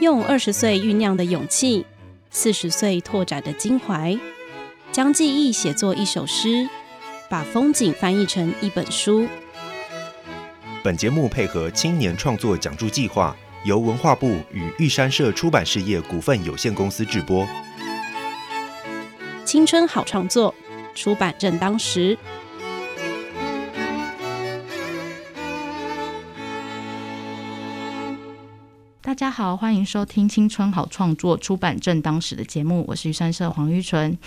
用二十岁酝酿的勇气，四十岁拓展的襟怀，将记忆写作一首诗，把风景翻译成一本书。本节目配合青年创作奖助计划，由文化部与玉山社出版事业股份有限公司制播。青春好创作，出版正当时。大家好，欢迎收听《青春好创作》出版正当时的节目，我是玉山社黄玉纯。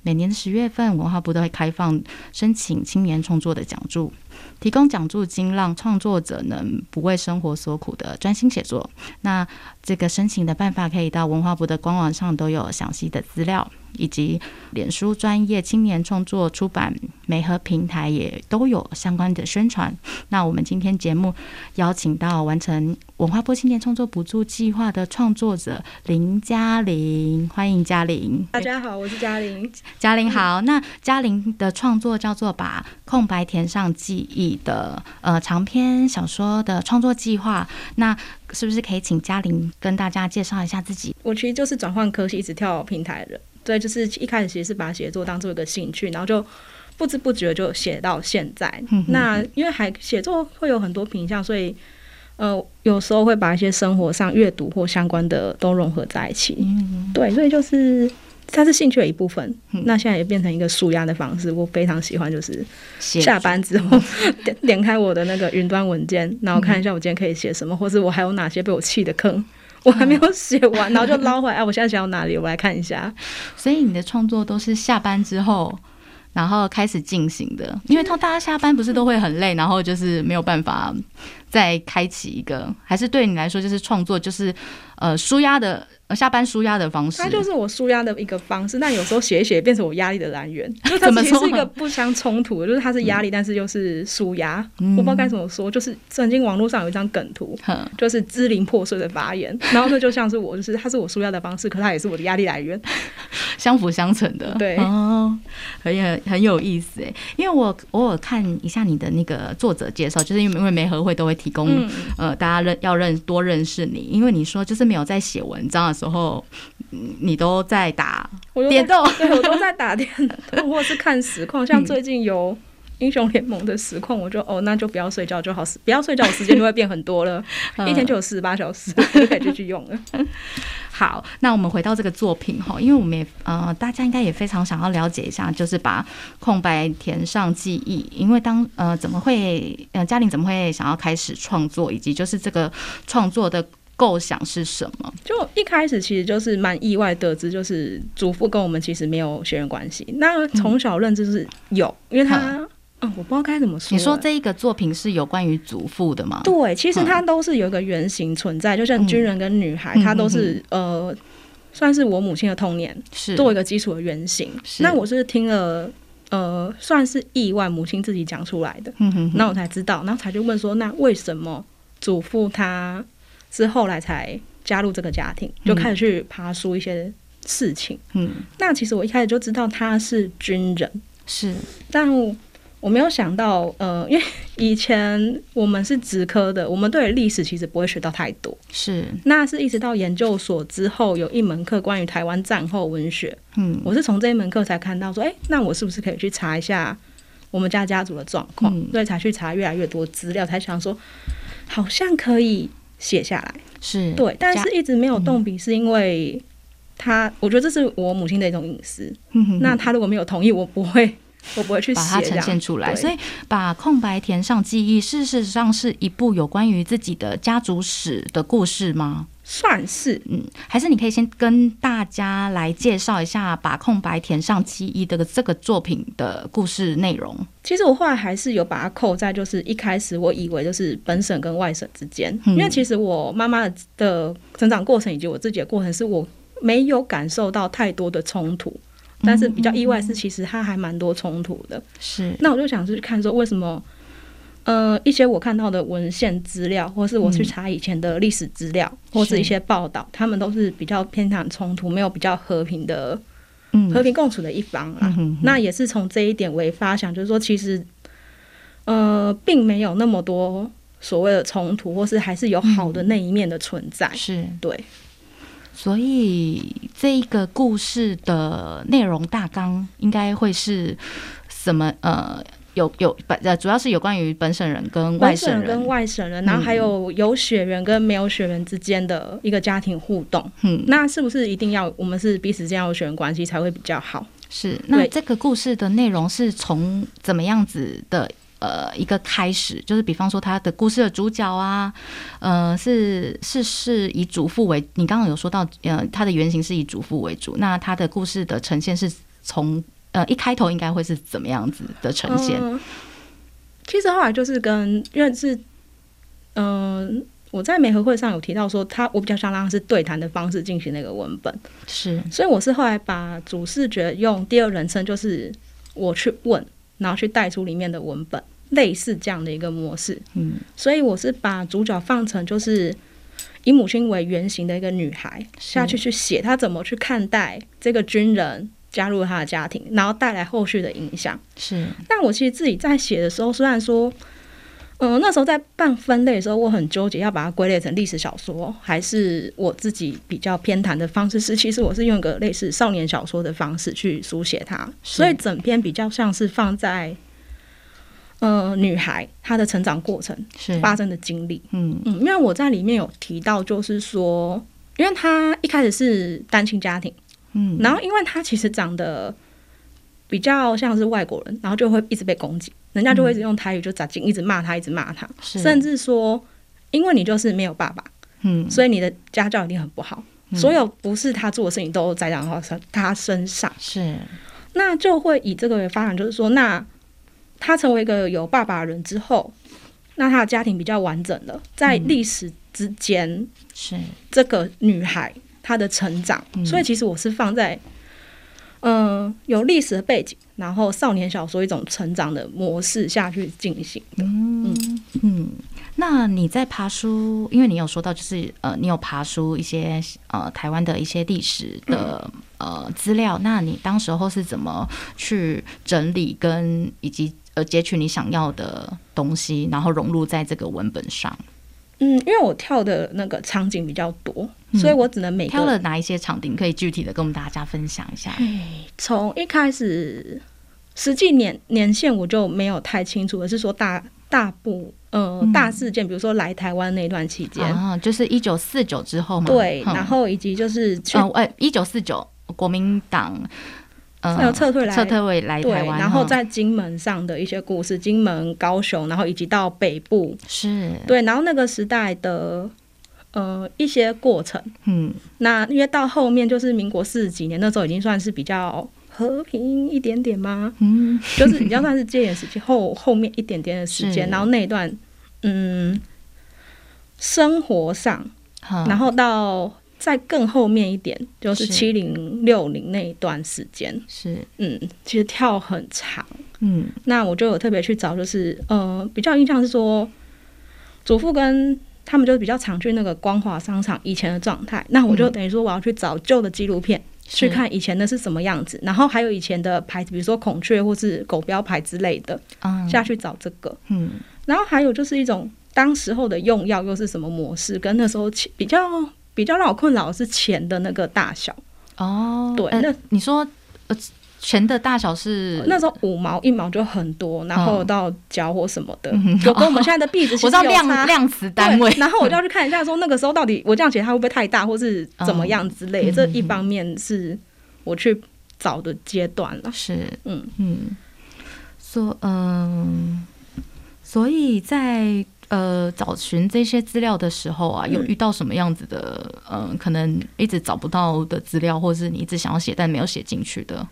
每年的十月份，文化部都会开放申请青年创作的讲助，提供奖助金，让创作者能不为生活所苦的专心写作。那这个申请的办法，可以到文化部的官网上都有详细的资料。以及脸书专业青年创作出版媒合平台也都有相关的宣传。那我们今天节目邀请到完成文化部青年创作补助计划的创作者林嘉玲，欢迎嘉玲。大家好，我是嘉玲。嘉玲好，那嘉玲的创作叫做《把空白填上记忆》的呃长篇小说的创作计划。那是不是可以请嘉玲跟大家介绍一下自己？我其实就是转换科系，一直跳平台的人。对，就是一开始其实是把写作当做一个兴趣，然后就不知不觉就写到现在。那因为还写作会有很多品相，所以呃有时候会把一些生活上阅读或相关的都融合在一起。对，所以就是它是兴趣的一部分。那现在也变成一个舒压的方式，我非常喜欢，就是下班之后点 点开我的那个云端文件，然后看一下我今天可以写什么，或是我还有哪些被我气的坑。我还没有写完，然后就捞回来。哎，我现在想到哪里？我来看一下。所以你的创作都是下班之后，然后开始进行的。因为他大家下班不是都会很累，然后就是没有办法再开启一个，还是对你来说就是创作就是呃舒压的。下班舒压的方式，它就是我舒压的一个方式。那有时候写一写，变成我压力的来源，就它其实是一个不相冲突的，就是它是压力，但是又是舒压。我不知道该怎么说，就是曾经网络上有一张梗图，就是支离破碎的发言，然后那就像是我，就是它是我舒压的方式，可它也是我的压力来源，相辅相成的。对，哦，很很有意思哎，因为我偶尔看一下你的那个作者介绍，就是因为因为媒合会都会提供呃大家认要认多认识你，因为你说就是没有在写文章。时候，你都在打电动，对我都在打电动，或者是看实况。像最近有英雄联盟的实况，我就哦，那就不要睡觉就好，不要睡觉，时间就会变很多了，一天就有四十八小时，就可以继续用了。好，那我们回到这个作品哈，因为我们也呃，大家应该也非常想要了解一下，就是把空白填上记忆。因为当呃，怎么会呃，嘉玲怎么会想要开始创作，以及就是这个创作的。构想是什么？就一开始其实就是蛮意外得知，就是祖父跟我们其实没有血缘关系。那从小认知是有，因为他，嗯，我不知道该怎么说。你说这一个作品是有关于祖父的吗？对，其实它都是有一个原型存在，就像军人跟女孩，它都是呃，算是我母亲的童年，是作为一个基础的原型。那我是听了呃，算是意外，母亲自己讲出来的，嗯哼，那我才知道，然后才就问说，那为什么祖父他？是后来才加入这个家庭，就开始去爬书一些事情。嗯，那其实我一开始就知道他是军人，是，但我没有想到，呃，因为以前我们是职科的，我们对历史其实不会学到太多。是，那是一直到研究所之后，有一门课关于台湾战后文学。嗯，我是从这一门课才看到说，哎，那我是不是可以去查一下我们家家族的状况？所以才去查越来越多资料，才想说，好像可以。写下来是对，但是一直没有动笔，是因为他，我觉得这是我母亲的一种隐私。那他如果没有同意，我不会，我不会去把它呈现出来。所以把空白填上记忆，事实上是一部有关于自己的家族史的故事吗？算是，嗯，还是你可以先跟大家来介绍一下《把空白填上记忆》的这个作品的故事内容。其实我后来还是有把它扣在，就是一开始我以为就是本省跟外省之间，因为其实我妈妈的成长过程以及我自己的过程，是我没有感受到太多的冲突，但是比较意外是，其实它还蛮多冲突的。是，那我就想去看说为什么。呃，一些我看到的文献资料，或是我去查以前的历史资料，或是一些报道，他们都是比较偏向冲突，没有比较和平的，和平共处的一方啦。那也是从这一点为发想，就是说，其实呃，并没有那么多所谓的冲突，或是还是有好的那一面的存在。是对。所以这一个故事的内容大纲应该会是什么？呃，有有本呃，主要是有关于本省人跟外省人，跟外省人，然后还有有血缘跟没有血缘之间的一个家庭互动。嗯，那是不是一定要我们是彼此间要有血缘关系才会比较好？是。那这个故事的内容是从怎么样子的？呃，一个开始就是，比方说他的故事的主角啊，呃，是是是以主妇为，你刚刚有说到，呃，他的原型是以主妇为主，那他的故事的呈现是从呃一开头应该会是怎么样子的呈现？其实后来就是跟因为是，嗯，我在美合会上有提到说，他我比较想让是对谈的方式进行那个文本，是，所以我是后来把主视觉用第二人称，就是我去问。然后去带出里面的文本，类似这样的一个模式。嗯，所以我是把主角放成就是以母亲为原型的一个女孩下去去写她怎么去看待这个军人加入他的家庭，然后带来后续的影响。是，但我其实自己在写的时候，虽然说。嗯，那时候在办分类的时候，我很纠结要把它归类成历史小说，还是我自己比较偏袒的方式是，其实我是用一个类似少年小说的方式去书写它，所以整篇比较像是放在，呃，女孩她的成长过程是发生的经历，嗯嗯，因为我在里面有提到，就是说，因为她一开始是单亲家庭，嗯，然后因为他其实长得比较像是外国人，然后就会一直被攻击。人家就会一直用台语就砸金，一直骂他，一直骂他，甚至说，因为你就是没有爸爸，嗯，所以你的家教一定很不好，所有不是他做的事情都在讲到他身上，是，那就会以这个为发展，就是说，那他成为一个有爸爸的人之后，那他的家庭比较完整了，在历史之间，是。这个女孩她的成长，所以其实我是放在。嗯，有历史的背景，然后少年小说一种成长的模式下去进行的。嗯嗯，那你在爬书，因为你有说到，就是呃，你有爬书一些呃台湾的一些历史的呃资料，那你当时候是怎么去整理跟以及呃截取你想要的东西，然后融入在这个文本上？嗯，因为我跳的那个场景比较多，所以我只能每挑了哪一些场景，可以具体的跟我们大家分享一下。从一开始实际年年限我就没有太清楚，而是说大大部呃大事件，比如说来台湾那段期间啊，就是一九四九之后嘛。对，然后以及就是呃，哎，一九四九国民党。呃，撤退来撤退来台湾，然后在金门上的一些故事，金门、高雄，然后以及到北部，是对，然后那个时代的呃一些过程，嗯，那因为到后面就是民国四十几年，那时候已经算是比较和平一点点吗？嗯，就是比较算是戒严时期后后面一点点的时间，然后那一段嗯生活上，然后到。在更后面一点，就是七零六零那一段时间，是。嗯，其实跳很长，嗯，那我就有特别去找，就是呃，比较印象是说，祖父跟他们就比较常去那个光华商场以前的状态，那我就等于说我要去找旧的纪录片，去看以前的是什么样子，然后还有以前的牌子，比如说孔雀或是狗标牌之类的，下去找这个，嗯，然后还有就是一种当时候的用药又是什么模式，跟那时候比较。比较让我困扰的是钱的那个大小。哦，对，那你说呃钱的大小是？那时候五毛一毛就很多，然后到角或什么的，就跟我们现在的币值 我知道量量词单位，然后我就要去看一下说那个时候到底我这样写它会不会太大，或是怎么样之类，这一方面是我去找的阶段了，是嗯。嗯，说嗯，所以在。呃，找寻这些资料的时候啊，有遇到什么样子的，嗯，可能一直找不到的资料，或者是你一直想要写但没有写进去的？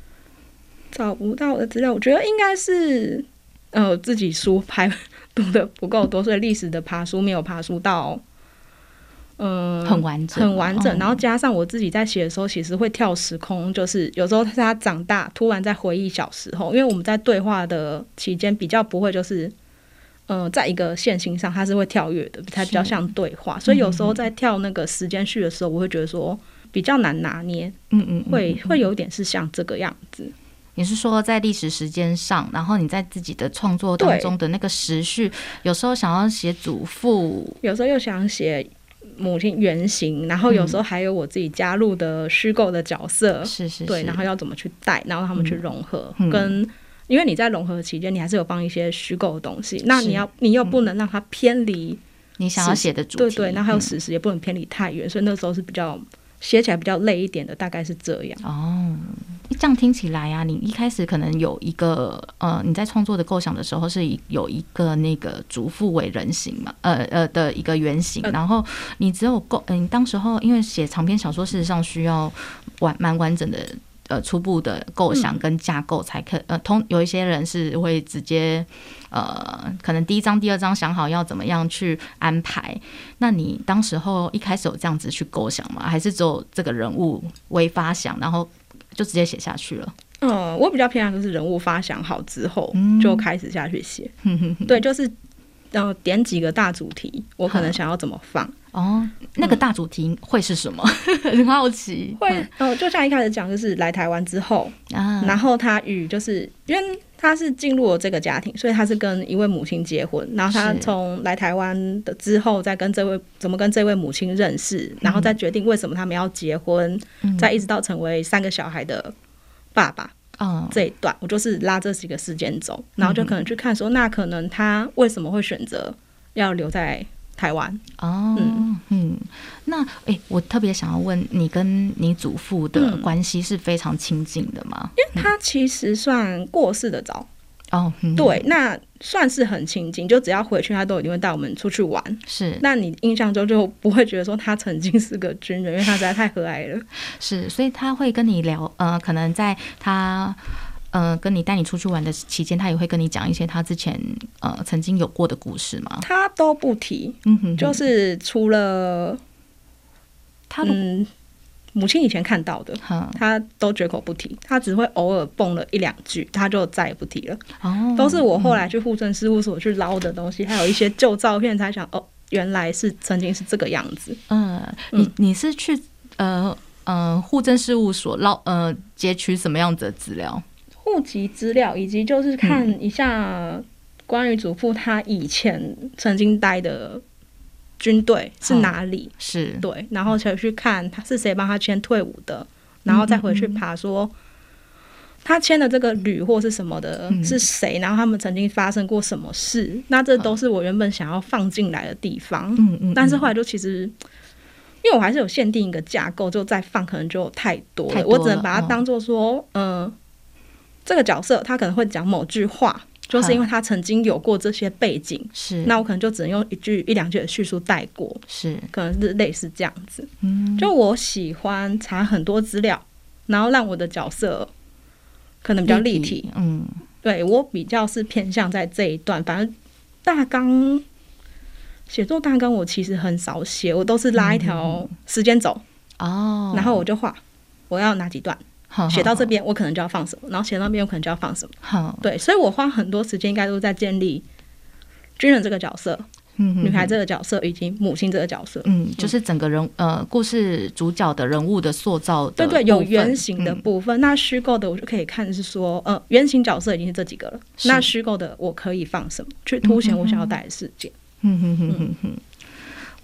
找不到的资料，我觉得应该是，呃，自己书拍读的不够多，所以历史的爬书没有爬书到，嗯，很完整，很完整。然后加上我自己在写的时候，其实会跳时空，就是有时候他长大，突然在回忆小时候，因为我们在对话的期间比较不会就是。嗯，在一个线性上，它是会跳跃的，它比较像对话，所以有时候在跳那个时间序的时候，我会觉得说比较难拿捏，嗯嗯，会会有点是像这个样子。你是说在历史时间上，然后你在自己的创作当中的那个时序，有时候想要写祖父，有时候又想写母亲原型，然后有时候还有我自己加入的虚构的角色，是是，对，然后要怎么去带，然后他们去融合，嗯。跟因为你在融合期间，你还是有放一些虚构的东西，那你要你又不能让它偏离，你想要写的主题，对对，那还有嗯。史实也不能偏离太远，所以那时候是比较写起来比较累一点的，大概是这样。哦，这样听起来啊，你一开始可能有一个呃，你在创作的构想的时候是以有一个那个主妇为人形嘛，呃呃的一个原型，呃。然后你只有构，嗯、你当时候因为写长篇小说，事实上需要完蛮完整的。呃，初步的构想跟架构才可，呃，通有一些人是会直接，呃，可能第一章、第二章想好要怎么样去安排。那你当时候一开始有这样子去构想吗？还是只有这个人物微发想，然后就直接写下去了？嗯，我比较偏向就是人物发想好之后嗯就开始下去写，对，就是呃点几个大主题，我可能想要怎么放，哦，那个大主题会是什么？很好奇。会呃就像一开始讲，就是来台湾之后，啊，然后他与就是因为他是进入了这个家庭，所以他是跟一位母亲结婚，然后他从来台湾的之后，再跟这位怎么跟这位母亲认识，然后再决定为什么他们要结婚，嗯。再一直到成为三个小孩的爸爸嗯。这一段，我就是拉这几个时间轴，然后就可能去看说，那可能他为什么会选择要留在台湾？哦嗯。嗯，那诶，我特别想要问你跟你祖父的嗯。关系是非常亲近的吗？因为他其实算过世的早，哦，嗯对，那算是很亲近，就只要回去，他都一定会带我们出去玩。是那你印象中就不会觉得说他曾经是个军人，因为他实在太和蔼了。是，所以他会跟你聊，呃，可能在他。呃，跟你带你出去玩的期间，他也会跟你讲一些他之前呃曾经有过的故事吗？他都不提，嗯哼哼，就是除了他母亲以前看到的，哈他都绝口不提，他只会偶尔蹦了一两句，他就再也不提了。哦，都是我后来去户政事务所去捞的东西，还有一些旧照片，才想哦，原来是曾经是这个样子。嗯，你你是去呃呃户政事务所捞呃截取什么样子的资料？户籍资料，以及就是看一下关于祖父他以前曾经待的军队是哪里，是对，然后才去看他是谁帮他签退伍的，然后再回去爬说。他签的这个旅或是什么的，嗯是谁？然后他们曾经发生过什么事？那这都是我原本想要放进来的地方。嗯嗯，但是后来就其实，因为我还是有限定一个架构，就再放可能就太多了，太多了我只能把它当做说，嗯、这个角色他可能会讲某句话，就是因为他曾经有过这些背景，是。那我可能就只能用一句一两句的叙述带过，是。可能是类似这样子。嗯。就我喜欢查很多资料，然后让我的角色可能比较立体。嗯。对我比较是偏向在这一段，反正大纲写作大纲我其实很少写，我都是拉一条时间轴，哦，然后我就画我要哪几段，好写到这边我可能就要放什么，然后写到那边我可能就要放什么。好，对，所以我花很多时间应该都是在建立军人这个角色、嗯女孩这个角色以及母亲这个角色。嗯，就是整个人呃故事主角的人物的塑造的对对，有原型的嗯部分，那虚构的我就可以看是说，呃，原型角色已经是这几个了，那虚构的我可以放什么，去凸显我想要带的事件。嗯哼哼哼哼。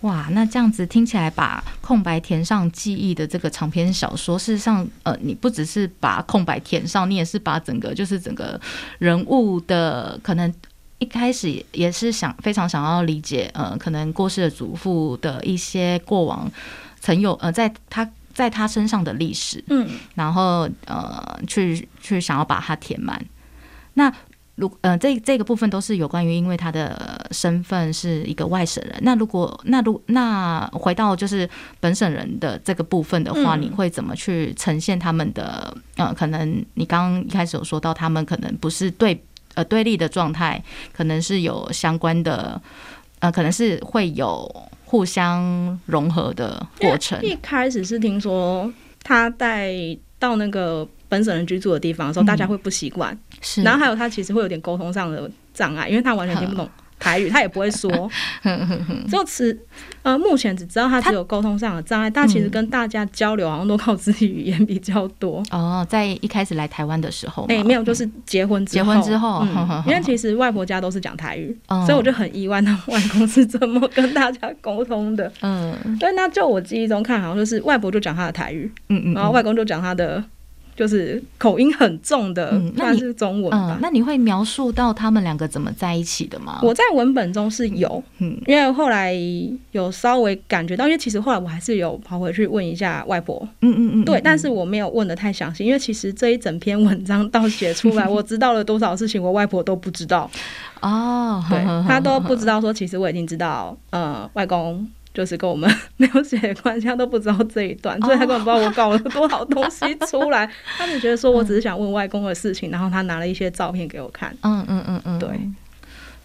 哇，那这样子听起来，把空白填上记忆的这个长篇小说，事实上，呃，你不只是把空白填上，你也是把整个就是整个人物的可能一开始也是想非常想要理解，呃，可能过世的祖父的一些过往曾有呃，在他在他身上的历史，嗯，然后呃，去去想要把它填满。那如呃，这这个部分都是有关于，因为他的身份是一个外省人。那如果那如那回到就是本省人的这个部分的话，嗯你会怎么去呈现他们的呃？可能你刚刚一开始有说到，他们可能不是对呃对立的状态，可能是有相关的呃，可能是会有互相融合的过程。一开始是听说他带到那个本省人居住的地方的时候，嗯。大家会不习惯，是，然后还有他其实会有点沟通上的障碍，因为他完全听不懂台语，他也不会说，就只呃目前只知道他只有沟通上的障碍，但其实跟大家交流好像都靠肢体语言比较多。哦，在一开始来台湾的时候，哎，没有，就是结婚结婚之后，因为其实外婆家都是讲台语，所以我就很意外，他外公是怎么跟大家沟通的？嗯，对，那就我记忆中看，好像就是外婆就讲他的台语，嗯嗯，然后外公就讲他的。就是口音很重的，那是中文吧。那你会描述到他们两个怎么在一起的吗？我在文本中是有，嗯，因为后来有稍微感觉到，因为其实后来我还是有跑回去问一下外婆，嗯嗯嗯，对，但是我没有问的太详细，因为其实这一整篇文章到写出来，我知道了多少事情，我外婆都不知道 哦，对，她都不知道说，其实我已经知道，呃，外公。就是跟我们 没有血缘关系，他都不知道这一段，所以他根本不知道我搞了多少东西出来。他只觉得说我只是想问外公的事情，然后他拿了一些照片给我看。嗯嗯嗯嗯，对。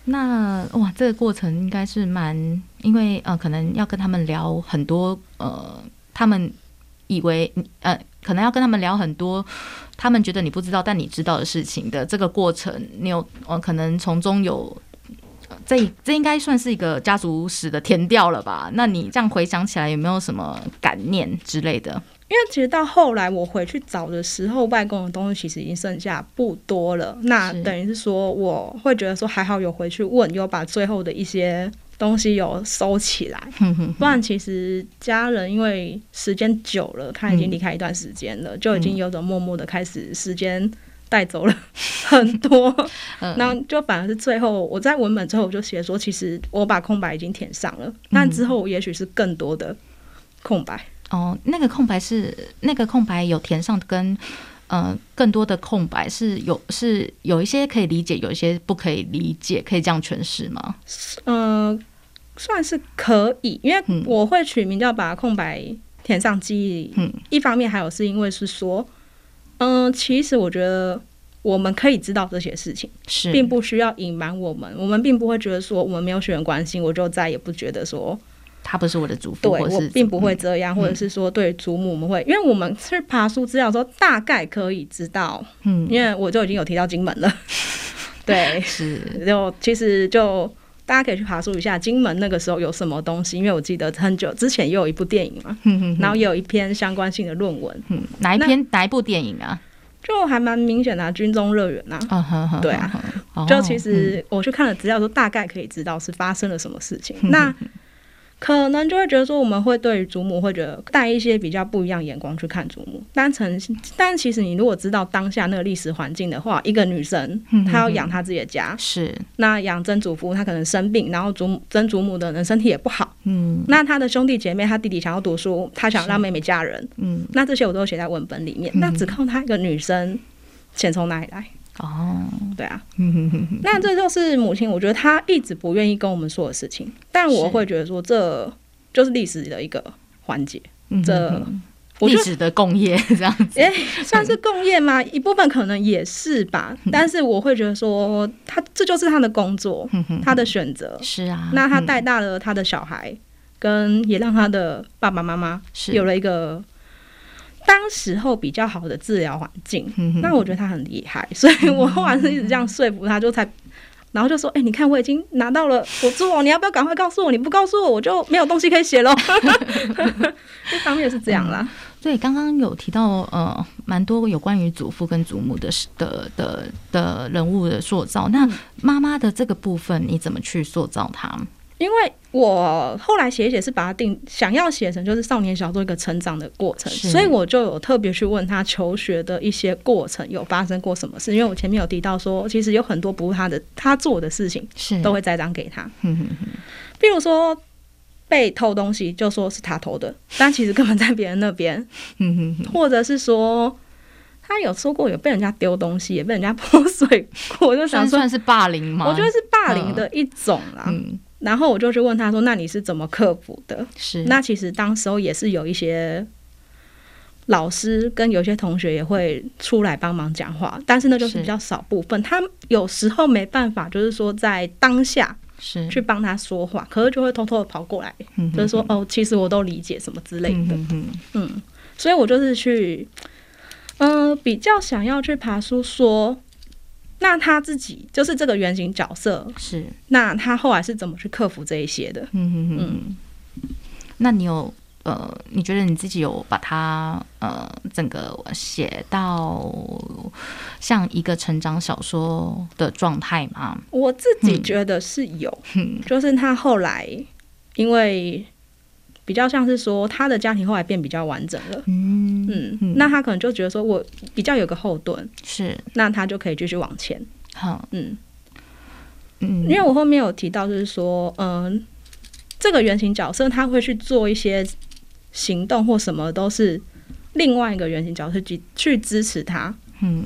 那哇，这个过程应该是蛮，因为呃，可能要跟他们聊很多呃，他们以为呃，可能要跟他们聊很多他们觉得你不知道但你知道的事情的这个过程，你有呃，可能从中有。这这应该算是一个家族史的填调了吧？那你这样回想起来，有没有什么感念之类的？因为其实到后来我回去找的时候，外公的东西其实已经剩下不多了。那等于是说，我会觉得说还好有回去问，有把最后的一些东西有收起来。不然其实家人因为时间久了，他已经离开一段时间了，就已经有种默默的开始时间。带走了很多，那就反而是最后我在文本之后我就写说，其实我把空白已经填上了，但之后也许是更多的空白。哦，那个空白是那个空白有填上，跟呃更多的空白是有是有一些可以理解，有一些不可以理解，可以这样诠释吗？嗯，算是可以，因为我会取名叫把空白填上记忆。嗯，一方面还有是因为是说。嗯，其实我觉得我们可以知道这些事情，是并不需要隐瞒我们。我们并不会觉得说我们没有血缘关系，我就再也不觉得说他不是我的祖父。对我并不会这样，或者是说对祖母我们会，因为我们去爬书资料的时候，大概可以知道。嗯，因为我就已经有提到金门了。对，是就其实就大家可以去爬书一下金门那个时候有什么东西，因为我记得很久之前也有一部电影嘛，然后也有一篇相关性的论文。嗯，哪一篇哪一部电影啊？就还蛮明显的，军中乐园呐，对啊，就其实我去看了资料，说大概可以知道是发生了什么事情。那。可能就会觉得说，我们会对于祖母会觉得带一些比较不一样眼光去看祖母。单纯，但其实你如果知道当下那个历史环境的话，一个女生她要养她自己的家，是那养曾祖父，她可能生病，然后祖母曾祖母的人身体也不好，嗯，那她的兄弟姐妹，她弟弟想要读书，她想让妹妹嫁人，嗯，那这些我都写在文本里面。那只靠她一个女生，钱从哪里来？哦，对啊，那这就是母亲，我觉得她一直不愿意跟我们说的事情，但我会觉得说，这就是历史的一个环节，这历史的共业 这样子，哎，算是共业吗？一部分可能也是吧，但是我会觉得说，他这就是他的工作，他的选择。是啊，那他带大了他的小孩，跟也让他的爸爸妈妈有了一个。当时候比较好的治疗环境，那我觉得他很厉害，所以我后来是一直这样说服他，就才，然后就说：“哎，你看我已经拿到了补助，你要不要赶快告诉我？你不告诉我，我就没有东西可以写喽。”一方面是这样啦。对，刚刚有提到呃，蛮多有关于祖父跟祖母的的的的人物的塑造。那妈妈的这个部分，你怎么去塑造她？因为我后来写一写是把它定想要写成就是少年小说一个成长的过程，所以我就有特别去问他求学的一些过程有发生过什么事。因为我前面有提到说，其实有很多不是他的他做的事情，是都会栽赃给他。比如说被偷东西，就说是他偷的，但其实根本在别人那边。或者是说他有说过有被人家丢东西，也被人家 泼水过，我就想算是霸凌吗？我觉得是霸凌的一种啦。然后我就去问他说：“那你是怎么克服的？”是那其实当时候也是有一些老师跟有些同学也会出来帮忙讲话，但是那就是比较少部分。他有时候没办法，就是说在当下是去帮他说话，可是就会偷偷的跑过来，就是说：“哦，其实我都理解什么之类的。”嗯，所以我就是去，嗯，比较想要去爬书说。那他自己就是这个原型角色，是，那他后来是怎么去克服这一些的？嗯哼哼哼。那你有呃，你觉得你自己有把它呃整个写到像一个成长小说的状态吗？我自己觉得是有，就是他后来因为比较像是说他的家庭后来变比较完整了，嗯嗯，那他可能就觉得说我比较有个后盾，是，那他就可以继续往前。好，嗯。嗯，因为我后面有提到，就是说，嗯，这个原型角色他会去做一些。行动或什么都是另外一个原型角色去去支持他，嗯。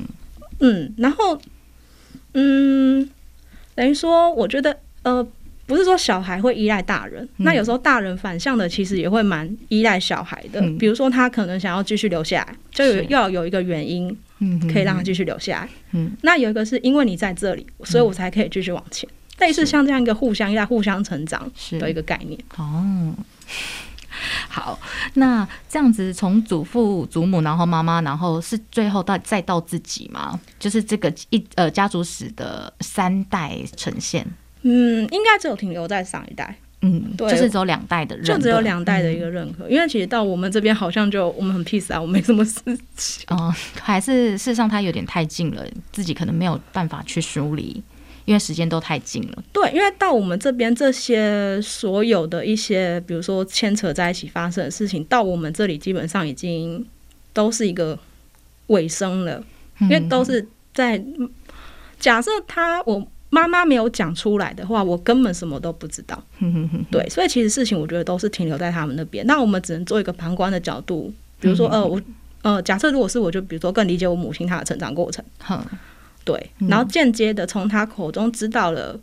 嗯，然后嗯，等于说，我觉得呃，不是说小孩会依赖大人，那有时候大人反向的其实也会蛮依赖小孩的。比如说，他可能想要继续留下来，就有要有一个原因，嗯，可以让他继续留下来。嗯，那有一个是因为你在这里，所以我才可以继续往前，类似像这样一个互相依赖、互相成长的一个概念。哦。好，那这样子从祖父、祖母，然后妈妈，然后是最后到再到自己吗？就是这个一呃家族史的三代呈现。嗯，应该只有停留在上一代。嗯，对，就是只有两代的，就只有两代的一个认可。因为其实到我们这边好像就我们很 peace 啊，我没什么事情。嗯，还是事实上他有点太近了，自己可能没有办法去梳理。因为时间都太近了，对，因为到我们这边这些所有的一些，比如说牵扯在一起发生的事情，到我们这里基本上已经都是一个尾声了，因为都是在假设他我妈妈没有讲出来的话，我根本什么都不知道。对，所以其实事情我觉得都是停留在他们那边，那我们只能做一个旁观的角度，比如说呃，我呃，假设如果是我就比如说更理解我母亲她的成长过程。对，然后间接的从她口中知道了，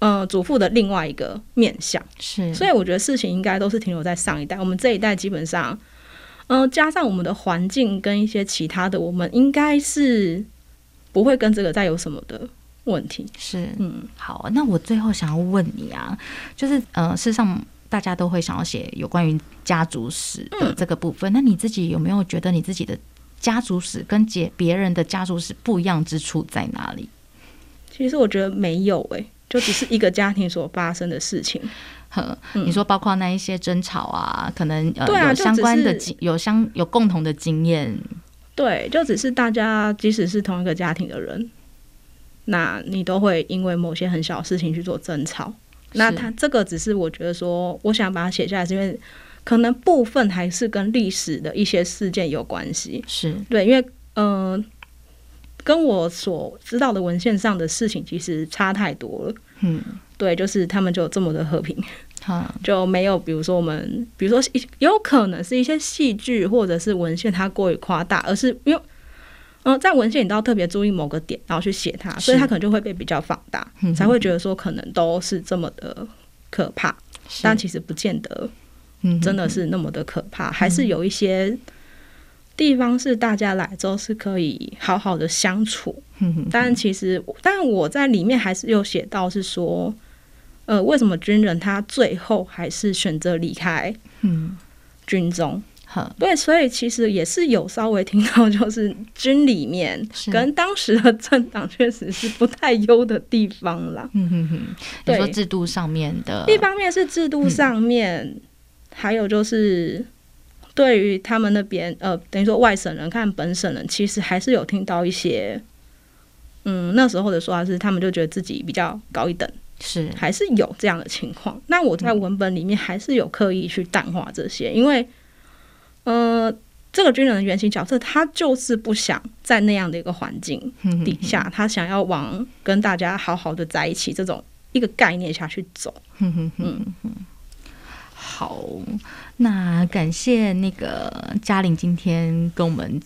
呃，祖父的另外一个面相，是，所以我觉得事情应该都是停留在上一代，我们这一代基本上，嗯，加上我们的环境跟一些其他的，我们应该是不会跟这个再有什么的问题。是，嗯，好，那我最后想要问你啊，就是，呃，事实上大家都会想要写有关于家族史的这个部分，那你自己有没有觉得你自己的？家族史跟别别人的家族史不一样之处在哪里？其实我觉得没有诶，就只是一个家庭所发生的事情。呵，你说包括那一些争吵啊，可能呃有相关的经有相有共同的经验。对，就只是大家即使是同一个家庭的人，那你都会因为某些很小的事情去做争吵。那他这个只是我觉得说，我想把它写下来，是因为。可能部分还是跟历史的一些事件有关系，是对，因为嗯，跟我所知道的文献上的事情其实差太多了。嗯，对，就是他们就这么的和平，就没有比如说我们，比如说有可能是一些戏剧或者是文献它过于夸大，而是因为嗯，在文献你都要特别注意某个点，然后去写它，所以它可能就会被比较放大，才会觉得说可能都是这么的可怕，但其实不见得。真的是那么的可怕，还是有一些地方是大家来之后是可以好好的相处。但其实，但我在里面还是有写到是说，呃，为什么军人他最后还是选择离开军中？对，所以其实也是有稍微听到，就是军里面跟当时的政党确实是不太优的地方啦。嗯哼哼，你说制度上面的，一方面是制度上面。还有就是，对于他们那边，呃，等于说外省人看本省人，其实还是有听到一些，嗯，那时候的说法是，他们就觉得自己比较高一等，是还是有这样的情况。那我在文本里面还是有刻意去淡化这些，因为，呃，这个军人的原型角色，他就是不想在那样的一个环境底下，他想要往跟大家好好的在一起这种一个概念下去走。嗯好，那感谢那个嘉玲今天跟我们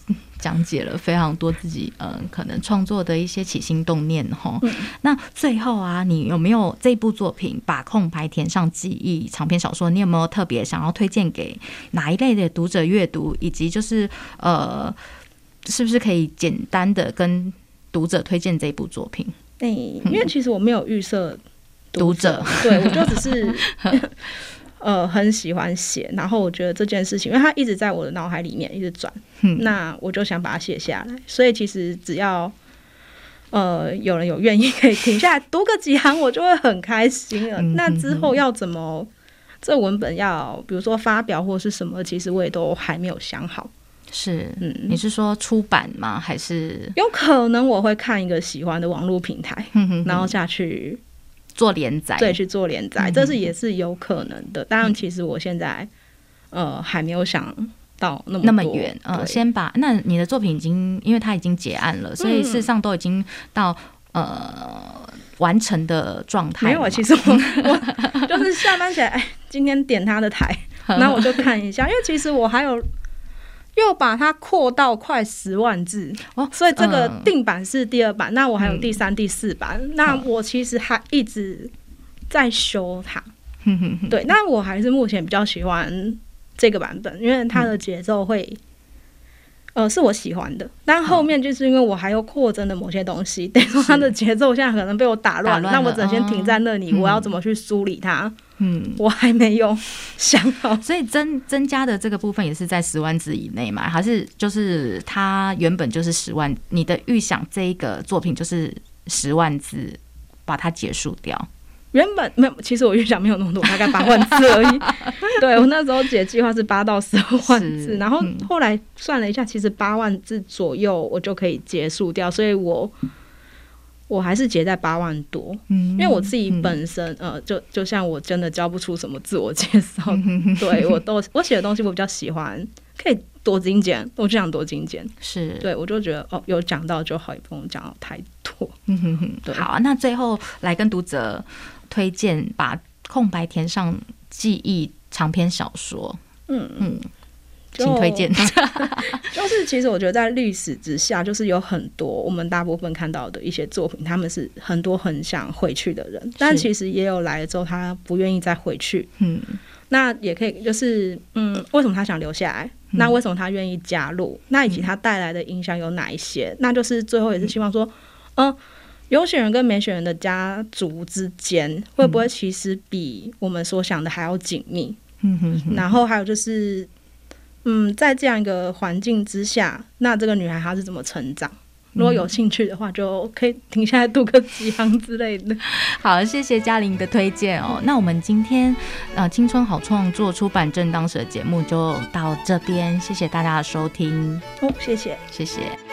讲解了非常多自己嗯可能创作的一些起心动念哈。那最后啊，你有没有这部作品《把空白填上记忆》长篇小说？你有没有特别想要推荐给哪一类的读者阅读？以及就是呃，是不是可以简单的跟读者推荐这部作品？对，因为其实我没有预设读者，对我就只是。呃，很喜欢写，然后我觉得这件事情，因为它一直在我的脑海里面一直转，那我就想把它写下来。所以其实只要，呃，有人有愿意可以停下来读个几行，我就会很开心了。那之后要怎么这文本要，比如说发表或是什么，其实我也都还没有想好。是，嗯，你是说出版吗？还是有可能我会看一个喜欢的网络平台，然后下去做连载，对，去做连载，这是也是有可能的。当然，其实我现在呃还没有想到那么那么远。呃，先把那你的作品已经，因为它已经结案了，所以事实上都已经到呃完成的状态。没有，其实我我就是下班起来，哎，今天点他的台，然后我就看一下，因为其实我还有。又把它扩到快十万字。哦，所以这个定版是第二版，那我还有第三、第四版，那我其实还一直在修它。对，那我还是目前比较喜欢这个版本，因为它的节奏会，呃，是我喜欢的。但后面就是因为我还有扩增的某些东西，等于说它的节奏现在可能被我打乱，那我只能先停在那里，我要怎么去梳理它？嗯，我还没有想好，所以增增加的这个部分也是在十万字以内嘛？还是就是它原本就是十万？你的预想这一个作品就是十万字，把它结束掉？原本没有，其实我预想没有那么多，大概八万字而已。对我那时候写计划是八到十二万字，然后后来算了一下，其实八万字左右我就可以结束掉，所以我。我还是结在八万多，嗯，因为我自己本身，呃，就就像我真的教不出什么自我介绍，对我都 我写的东西我比较喜欢，可以多精简，我就想多精简，是。对我就觉得哦，有讲到就好，也不用讲到太多。对，好，那最后来跟读者推荐把空白填上记忆长篇小说，嗯。嗯。请推荐，就是其实我觉得在历史之下，就是有很多我们大部分看到的一些作品，他们是很多很想回去的人，但其实也有来了之后他不愿意再回去。嗯，那也可以就是嗯，为什么他想留下来？那为什么他愿意加入？那以及他带来的影响有哪一些？那就是最后也是希望说，嗯，有选人跟没选人的家族之间会不会其实比我们所想的还要紧密？嗯哼，然后还有就是。嗯，在这样一个环境之下，那这个女孩她是怎么成长？如果有兴趣的话，就可以停下来读个几行之类的。好，谢谢嘉玲的推荐哦。那我们今天呃青春好创作出版正当时的节目就到这边，谢谢大家的收听。哦，谢谢，谢谢。